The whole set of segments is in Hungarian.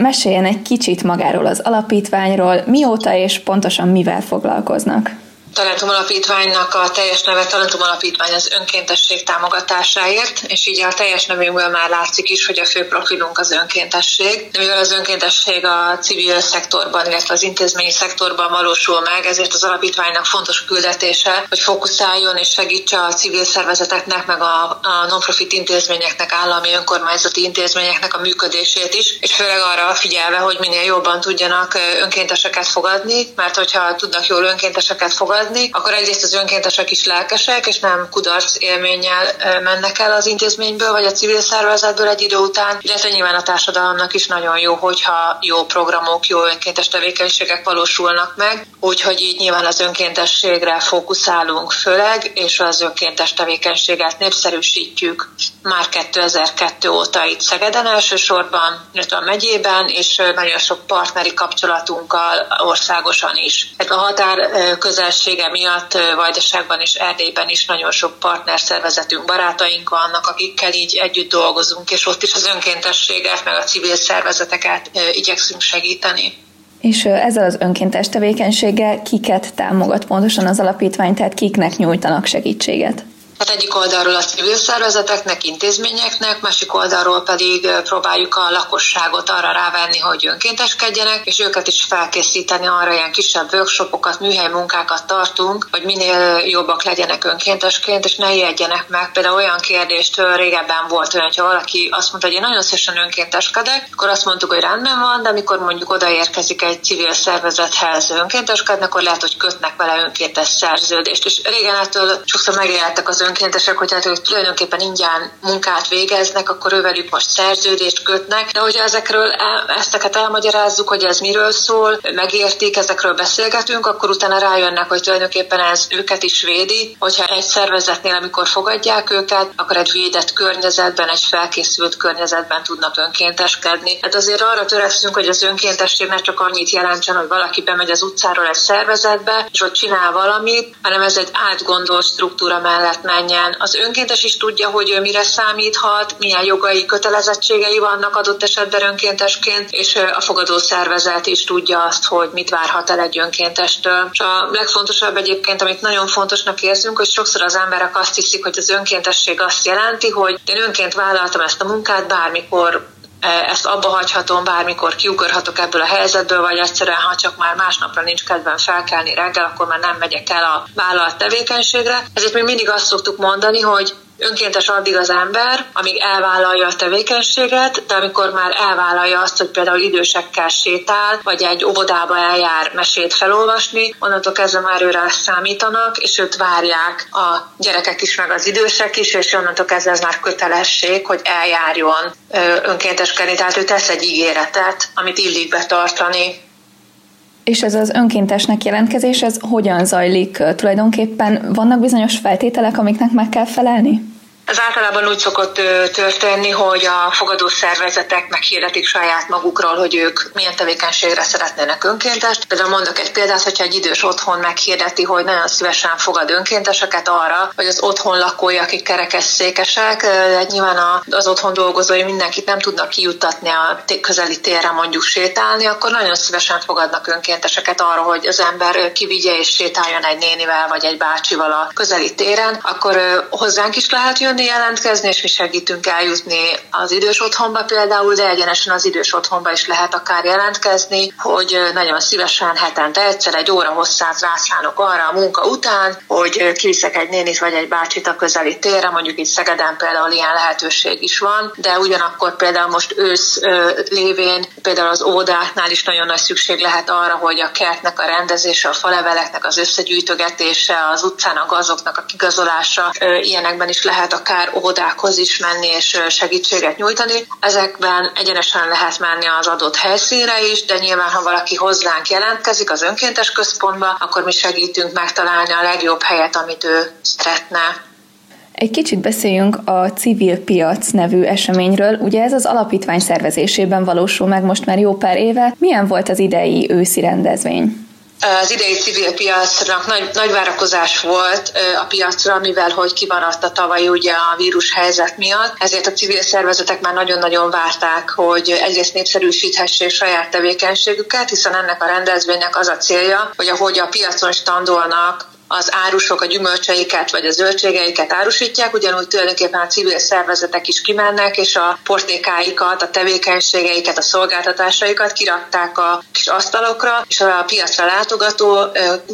Meséljen egy kicsit magáról az alapítványról, mióta és pontosan mivel foglalkoznak. Talentum Alapítványnak a teljes neve Talentum Alapítvány az önkéntesség támogatásáért, és így a teljes nevünkből már látszik is, hogy a fő profilunk az önkéntesség. De mivel az önkéntesség a civil szektorban, illetve az intézményi szektorban valósul meg, ezért az alapítványnak fontos küldetése, hogy fókuszáljon és segítse a civil szervezeteknek, meg a, a non-profit intézményeknek, állami önkormányzati intézményeknek a működését is, és főleg arra figyelve, hogy minél jobban tudjanak önkénteseket fogadni, mert hogyha tudnak jól önkénteseket fogadni, fogadni, akkor egyrészt az önkéntesek is lelkesek, és nem kudarc élménnyel mennek el az intézményből, vagy a civil szervezetből egy idő után, illetve nyilván a társadalomnak is nagyon jó, hogyha jó programok, jó önkéntes tevékenységek valósulnak meg, úgyhogy így nyilván az önkéntességre fókuszálunk főleg, és az önkéntes tevékenységet népszerűsítjük. Már 2002 óta itt Szegeden elsősorban, illetve a megyében, és nagyon sok partneri kapcsolatunkkal országosan is. a határ közelség közössége miatt Vajdaságban és Erdélyben is nagyon sok partnerszervezetünk, barátaink vannak, akikkel így együtt dolgozunk, és ott is az önkéntességet, meg a civil szervezeteket igyekszünk segíteni. És ezzel az önkéntes tevékenységgel kiket támogat pontosan az alapítvány, tehát kiknek nyújtanak segítséget? Hát egyik oldalról a civil szervezeteknek, intézményeknek, másik oldalról pedig próbáljuk a lakosságot arra rávenni, hogy önkénteskedjenek, és őket is felkészíteni arra ilyen kisebb workshopokat, műhely munkákat tartunk, hogy minél jobbak legyenek önkéntesként, és ne ijedjenek meg. Például olyan kérdéstől régebben volt olyan, hogy valaki azt mondta, hogy én nagyon szívesen önkénteskedek, akkor azt mondtuk, hogy rendben van, de amikor mondjuk odaérkezik egy civil szervezethez önkénteskednek, akkor lehet, hogy kötnek vele önkéntes szerződést. És régen ettől sokszor megéltek az önkéntesek, hogy hát ők tulajdonképpen ingyen munkát végeznek, akkor ővelük most szerződést kötnek, de hogyha ezekről el, ezteket elmagyarázzuk, hogy ez miről szól, megértik, ezekről beszélgetünk, akkor utána rájönnek, hogy tulajdonképpen ez őket is védi, hogyha egy szervezetnél, amikor fogadják őket, akkor egy védett környezetben, egy felkészült környezetben tudnak önkénteskedni. Hát azért arra törekszünk, hogy az önkéntesség ne csak annyit jelentsen, hogy valaki bemegy az utcáról egy szervezetbe, és ott csinál valamit, hanem ez egy átgondolt struktúra mellett megy menjen. Az önkéntes is tudja, hogy ő mire számíthat, milyen jogai, kötelezettségei vannak adott esetben önkéntesként, és a fogadó szervezet is tudja azt, hogy mit várhat el egy önkéntestől. És a legfontosabb egyébként, amit nagyon fontosnak érzünk, hogy sokszor az emberek azt hiszik, hogy az önkéntesség azt jelenti, hogy én önként vállaltam ezt a munkát, bármikor ezt abba hagyhatom, bármikor kiugorhatok ebből a helyzetből, vagy egyszerűen, ha csak már másnapra nincs kedvem felkelni reggel, akkor már nem megyek el a vállalt tevékenységre. Ezért még mindig azt szoktuk mondani, hogy önkéntes addig az ember, amíg elvállalja a tevékenységet, de amikor már elvállalja azt, hogy például idősekkel sétál, vagy egy óvodába eljár mesét felolvasni, onnantól kezdve már őre számítanak, és őt várják a gyerekek is, meg az idősek is, és onnantól kezdve ez már kötelesség, hogy eljárjon önkénteskedni. Tehát ő tesz egy ígéretet, amit illik betartani, és ez az önkéntesnek jelentkezés, ez hogyan zajlik tulajdonképpen? Vannak bizonyos feltételek, amiknek meg kell felelni? Ez általában úgy szokott történni, hogy a fogadó szervezetek meghirdetik saját magukról, hogy ők milyen tevékenységre szeretnének önkéntest. Például mondok egy példát, hogyha egy idős otthon meghirdeti, hogy nagyon szívesen fogad önkénteseket arra, hogy az otthon lakói, akik kerekesszékesek, de nyilván az otthon dolgozói mindenkit nem tudnak kijuttatni a közeli térre mondjuk sétálni, akkor nagyon szívesen fogadnak önkénteseket arra, hogy az ember kivigye és sétáljon egy nénivel vagy egy bácsival a közeli téren, akkor hozzánk is lehet jönni, tudni jelentkezni, és mi segítünk eljutni az idős otthonba például, de egyenesen az idős otthonba is lehet akár jelentkezni, hogy nagyon szívesen hetente egyszer egy óra hosszát rászánok arra a munka után, hogy kiviszek egy nénit vagy egy bácsit a közeli térre, mondjuk itt Szegeden például ilyen lehetőség is van, de ugyanakkor például most ősz lévén, például az ódáknál is nagyon nagy szükség lehet arra, hogy a kertnek a rendezése, a faleveleknek az összegyűjtögetése, az utcán a gazoknak a kigazolása, ilyenekben is lehet akár akár óvodákhoz is menni és segítséget nyújtani. Ezekben egyenesen lehet menni az adott helyszínre is, de nyilván, ha valaki hozzánk jelentkezik az önkéntes központba, akkor mi segítünk megtalálni a legjobb helyet, amit ő szeretne. Egy kicsit beszéljünk a Civil Piac nevű eseményről. Ugye ez az alapítvány szervezésében valósul meg most már jó pár éve. Milyen volt az idei őszi rendezvény? Az idei civil piacnak nagy, nagy várakozás volt a piacra, mivel hogy kimaradt a tavaly ugye a vírus helyzet miatt, ezért a civil szervezetek már nagyon-nagyon várták, hogy egyrészt népszerűsíthessék saját tevékenységüket, hiszen ennek a rendezvénynek az a célja, hogy ahogy a piacon standolnak az árusok a gyümölcseiket vagy a zöldségeiket árusítják, ugyanúgy tulajdonképpen a civil szervezetek is kimennek, és a portékáikat, a tevékenységeiket, a szolgáltatásaikat kirakták a kis asztalokra, és a piacra látogató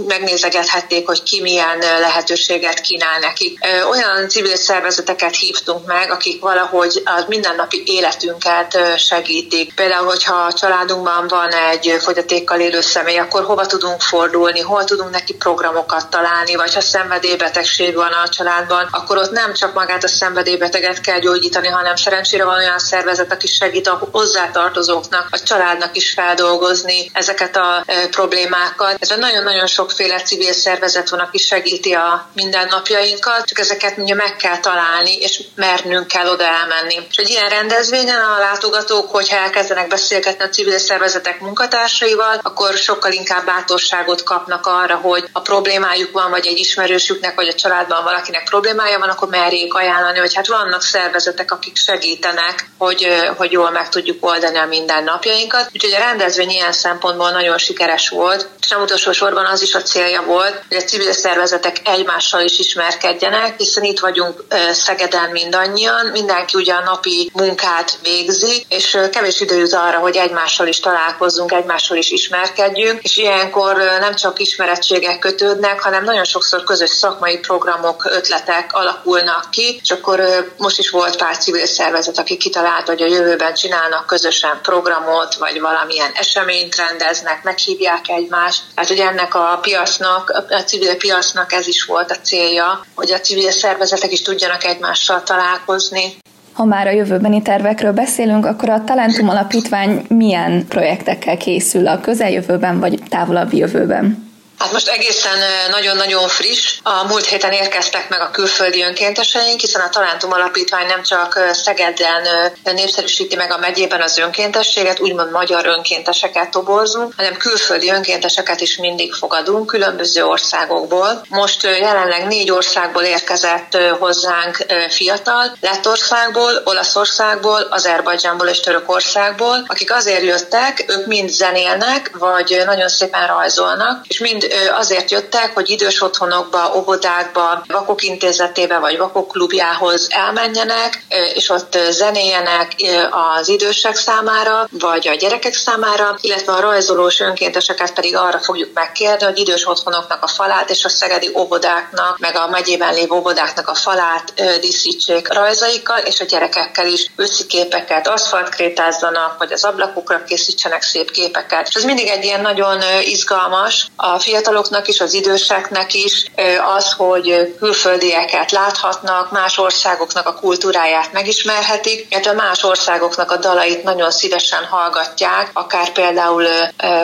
megnézegethették, hogy ki milyen lehetőséget kínál nekik. Olyan civil szervezeteket hívtunk meg, akik valahogy a mindennapi életünket segítik. Például, hogyha a családunkban van egy fogyatékkal élő személy, akkor hova tudunk fordulni, hol tudunk neki programokat találni, találni, vagy ha szenvedélybetegség van a családban, akkor ott nem csak magát a szenvedélybeteget kell gyógyítani, hanem szerencsére van olyan szervezet, aki segít a hozzátartozóknak, a családnak is feldolgozni ezeket a e, problémákat. Ez nagyon-nagyon sokféle civil szervezet van, aki segíti a mindennapjainkat, csak ezeket ugye meg kell találni, és mernünk kell oda elmenni. És egy ilyen rendezvényen a látogatók, hogyha elkezdenek beszélgetni a civil szervezetek munkatársaival, akkor sokkal inkább bátorságot kapnak arra, hogy a problémájuk van, vagy egy ismerősüknek, vagy a családban valakinek problémája van, akkor merjék ajánlani, hogy hát vannak szervezetek, akik segítenek, hogy, hogy jól meg tudjuk oldani a mindennapjainkat. Úgyhogy a rendezvény ilyen szempontból nagyon sikeres volt, és nem utolsó sorban az is a célja volt, hogy a civil szervezetek egymással is ismerkedjenek, hiszen itt vagyunk Szegeden mindannyian, mindenki ugye a napi munkát végzi, és kevés idő jut arra, hogy egymással is találkozzunk, egymással is ismerkedjünk, és ilyenkor nem csak ismerettségek kötődnek, hanem nagyon sokszor közös szakmai programok, ötletek alakulnak ki, és akkor most is volt pár civil szervezet, aki kitalált, hogy a jövőben csinálnak közösen programot, vagy valamilyen eseményt rendeznek, meghívják egymást. Hát ugye ennek a piacnak, a civil piacnak ez is volt a célja, hogy a civil szervezetek is tudjanak egymással találkozni. Ha már a jövőbeni tervekről beszélünk, akkor a Talentum Alapítvány milyen projektekkel készül a közeljövőben vagy távolabb jövőben? Hát most egészen nagyon-nagyon friss. A múlt héten érkeztek meg a külföldi önkénteseink, hiszen a Talentum Alapítvány nem csak Szegeden népszerűsíti meg a megyében az önkéntességet, úgymond magyar önkénteseket toborzunk, hanem külföldi önkénteseket is mindig fogadunk különböző országokból. Most jelenleg négy országból érkezett hozzánk fiatal, Lettországból, Olaszországból, Azerbajdzsánból és Törökországból, akik azért jöttek, ők mind zenélnek, vagy nagyon szépen rajzolnak, és mind azért jöttek, hogy idős otthonokba, óvodákba, vakok intézetébe vagy vakok klubjához elmenjenek, és ott zenéjenek az idősek számára, vagy a gyerekek számára, illetve a rajzolós önkénteseket pedig arra fogjuk megkérni, hogy idős otthonoknak a falát és a szegedi óvodáknak, meg a megyében lévő óvodáknak a falát díszítsék rajzaikkal, és a gyerekekkel is őszi képeket aszfaltkrétázzanak, vagy az ablakokra készítsenek szép képeket. És ez mindig egy ilyen nagyon izgalmas, a fiataloknak is, az időseknek is az, hogy külföldieket láthatnak, más országoknak a kultúráját megismerhetik, illetve más országoknak a dalait nagyon szívesen hallgatják, akár például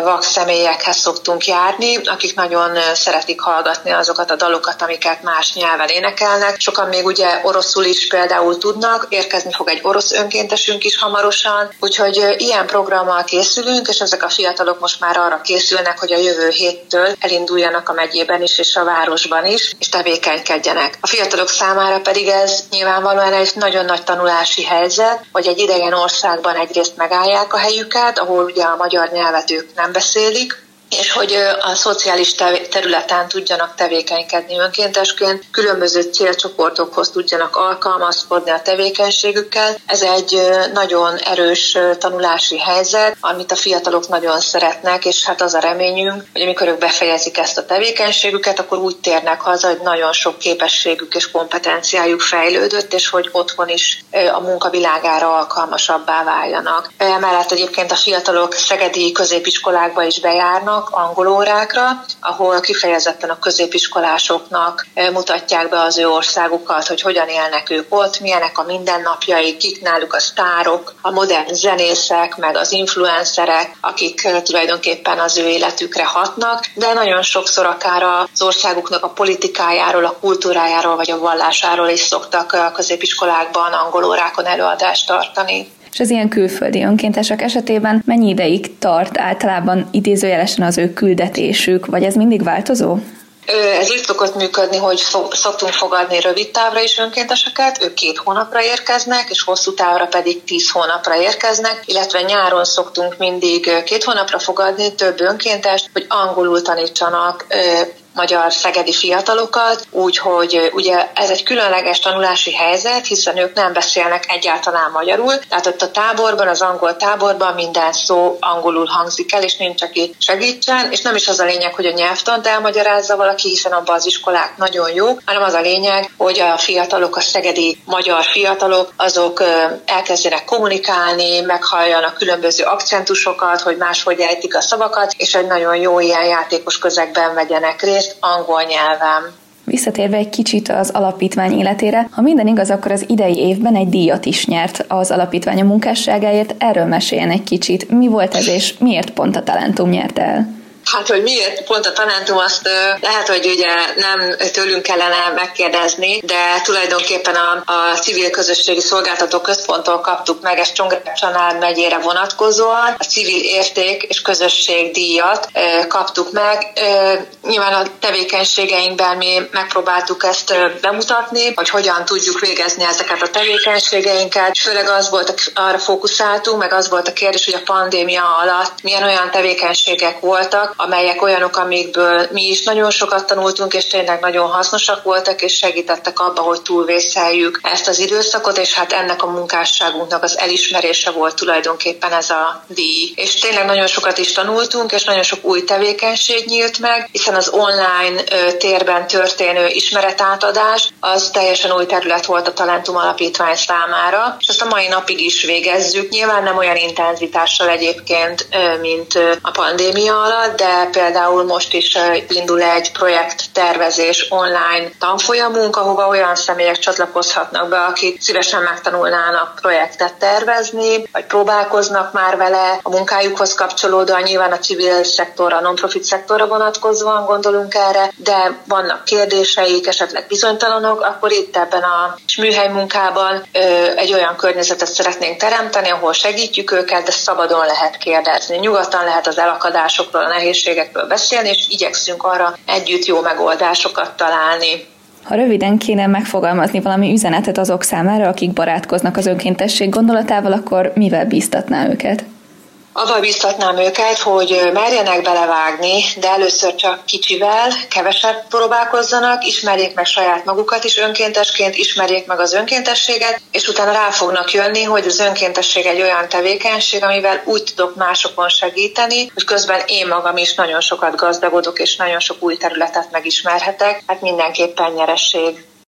vak személyekhez szoktunk járni, akik nagyon szeretik hallgatni azokat a dalokat, amiket más nyelven énekelnek. Sokan még ugye oroszul is például tudnak, érkezni fog egy orosz önkéntesünk is hamarosan, úgyhogy ilyen programmal készülünk, és ezek a fiatalok most már arra készülnek, hogy a jövő héttől elinduljanak a megyében is és a városban is, és tevékenykedjenek. A fiatalok számára pedig ez nyilvánvalóan egy nagyon nagy tanulási helyzet, hogy egy idegen országban egyrészt megállják a helyüket, ahol ugye a magyar nyelvet ők nem beszélik, és hogy a szociális területen tudjanak tevékenykedni önkéntesként, különböző célcsoportokhoz tudjanak alkalmazkodni a tevékenységükkel. Ez egy nagyon erős tanulási helyzet, amit a fiatalok nagyon szeretnek, és hát az a reményünk, hogy amikor ők befejezik ezt a tevékenységüket, akkor úgy térnek haza, hogy nagyon sok képességük és kompetenciájuk fejlődött, és hogy otthon is a munkavilágára alkalmasabbá váljanak. Emellett egyébként a fiatalok szegedi középiskolákba is bejárnak, vannak angol órákra, ahol kifejezetten a középiskolásoknak eh, mutatják be az ő országukat, hogy hogyan élnek ők ott, milyenek a mindennapjai, kik náluk a sztárok, a modern zenészek, meg az influencerek, akik eh, tulajdonképpen az ő életükre hatnak, de nagyon sokszor akár az országuknak a politikájáról, a kultúrájáról vagy a vallásáról is szoktak a középiskolákban angol órákon előadást tartani. És az ilyen külföldi önkéntesek esetében mennyi ideig tart általában idézőjelesen az ő küldetésük, vagy ez mindig változó? Ez úgy szokott működni, hogy szoktunk fogadni rövid távra is önkénteseket, ők két hónapra érkeznek, és hosszú távra pedig tíz hónapra érkeznek, illetve nyáron szoktunk mindig két hónapra fogadni több önkéntest, hogy angolul tanítsanak magyar szegedi fiatalokat, úgyhogy ugye ez egy különleges tanulási helyzet, hiszen ők nem beszélnek egyáltalán magyarul, tehát ott a táborban, az angol táborban minden szó angolul hangzik el, és nincs, aki segítsen, és nem is az a lényeg, hogy a nyelvtant elmagyarázza valaki, hiszen abban az iskolák nagyon jók, hanem az a lényeg, hogy a fiatalok, a szegedi magyar fiatalok, azok elkezdjenek kommunikálni, meghalljanak különböző akcentusokat, hogy máshogy ejtik a szavakat, és egy nagyon jó ilyen játékos közegben vegyenek részt, részt angol nyelven. Visszatérve egy kicsit az alapítvány életére, ha minden igaz, akkor az idei évben egy díjat is nyert az alapítvány a munkásságáért. Erről meséljen egy kicsit. Mi volt ez, és miért pont a Talentum nyert el? Hát, hogy miért pont a talentum, azt lehet, hogy ugye nem tőlünk kellene megkérdezni, de tulajdonképpen a, a civil közösségi szolgáltató központtól kaptuk meg ezt Csongrád megyére vonatkozóan, a civil érték és közösség díjat kaptuk meg. Nyilván a tevékenységeinkben mi megpróbáltuk ezt bemutatni, hogy hogyan tudjuk végezni ezeket a tevékenységeinket. Főleg az volt, arra fókuszáltunk, meg az volt a kérdés, hogy a pandémia alatt milyen olyan tevékenységek voltak, amelyek olyanok, amikből mi is nagyon sokat tanultunk, és tényleg nagyon hasznosak voltak, és segítettek abba, hogy túlvészeljük ezt az időszakot, és hát ennek a munkásságunknak az elismerése volt tulajdonképpen ez a díj. És tényleg nagyon sokat is tanultunk, és nagyon sok új tevékenység nyílt meg, hiszen az online térben történő ismeretátadás az teljesen új terület volt a Talentum Alapítvány számára, és ezt a mai napig is végezzük. Nyilván nem olyan intenzitással egyébként, mint a pandémia alatt, de például most is indul egy projekttervezés online tanfolyamunk, ahova olyan személyek csatlakozhatnak be, akik szívesen megtanulnának projektet tervezni, vagy próbálkoznak már vele a munkájukhoz kapcsolódóan, nyilván a civil szektorra, a non-profit szektorra vonatkozóan gondolunk erre, de vannak kérdéseik, esetleg bizonytalanok, akkor itt ebben a műhely munkában egy olyan környezetet szeretnénk teremteni, ahol segítjük őket, de szabadon lehet kérdezni. Nyugodtan lehet az elakadásokról, a nehéz nehézségekről beszélni, és igyekszünk arra együtt jó megoldásokat találni. Ha röviden kéne megfogalmazni valami üzenetet azok számára, akik barátkoznak az önkéntesség gondolatával, akkor mivel bíztatná őket? Avval biztatnám őket, hogy merjenek belevágni, de először csak kicsivel, kevesebb próbálkozzanak, ismerjék meg saját magukat is önkéntesként, ismerjék meg az önkéntességet, és utána rá fognak jönni, hogy az önkéntesség egy olyan tevékenység, amivel úgy tudok másokon segíteni, hogy közben én magam is nagyon sokat gazdagodok, és nagyon sok új területet megismerhetek, hát mindenképpen nyeresség.